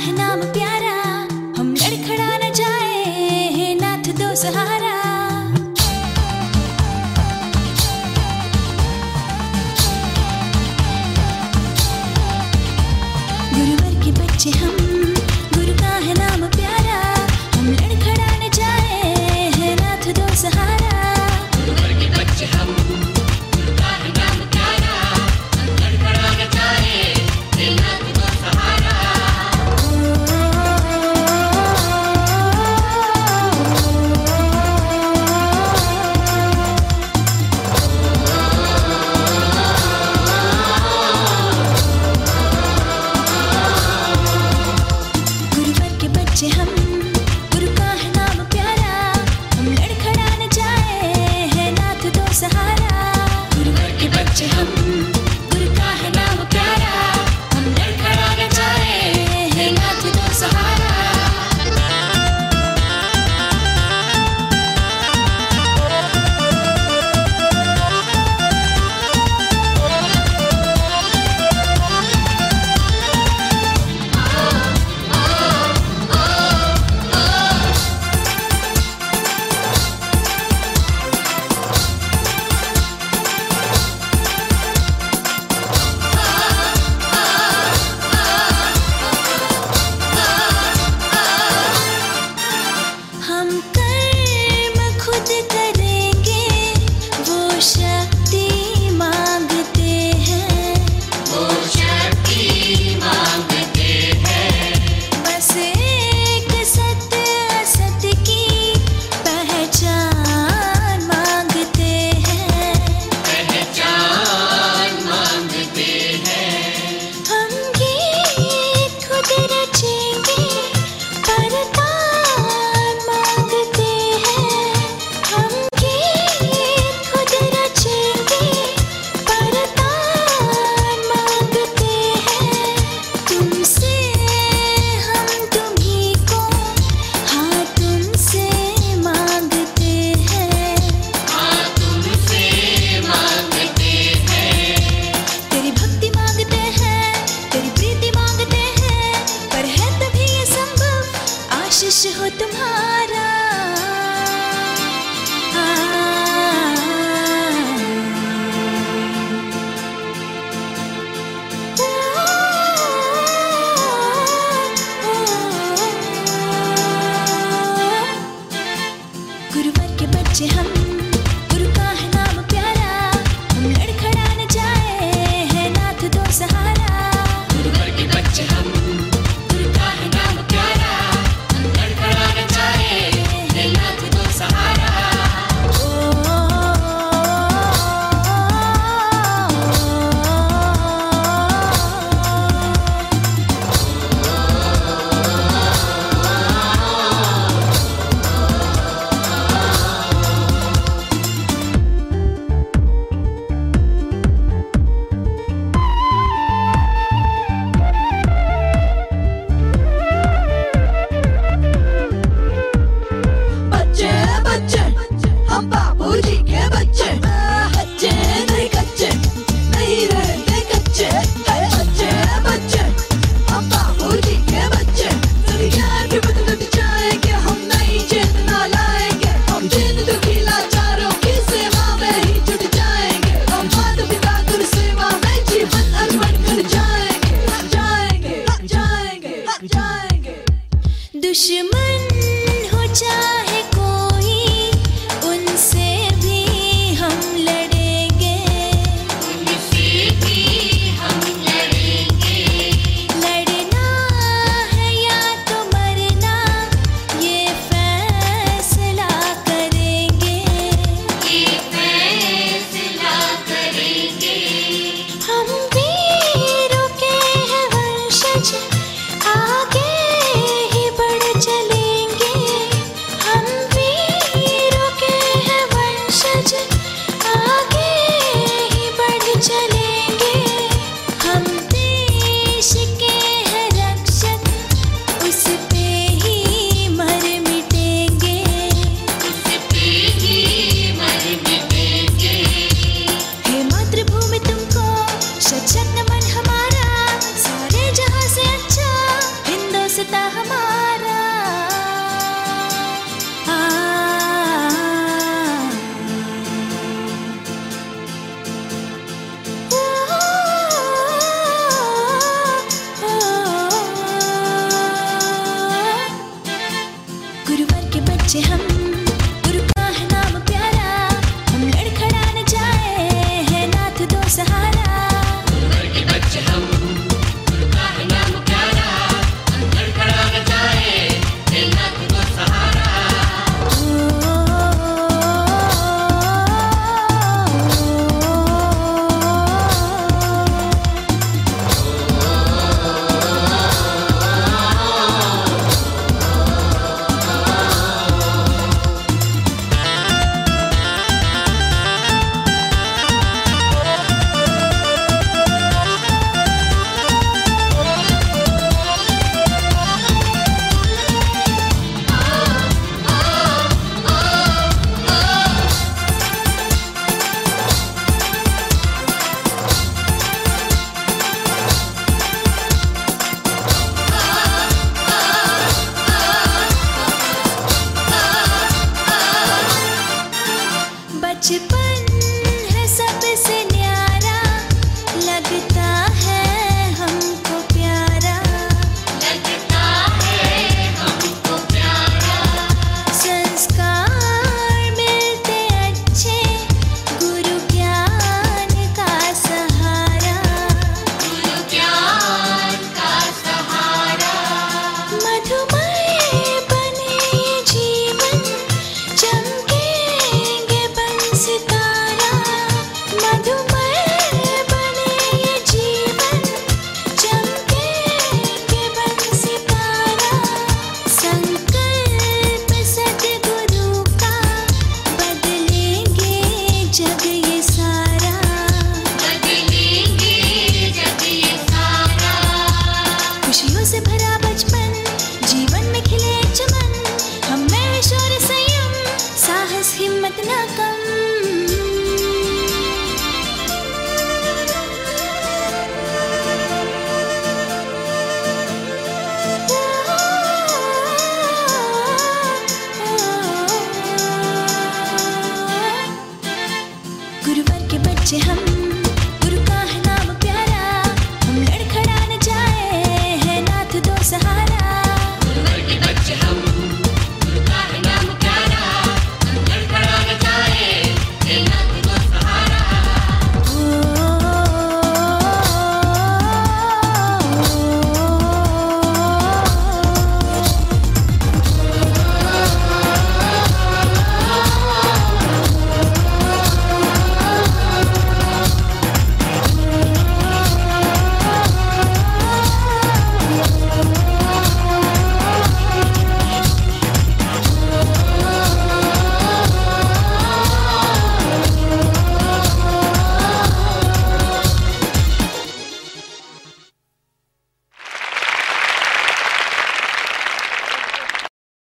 है नाम प्यारा हम लड़खड़ा न जाए नाथ दो सहारा। 记恨 Deus te.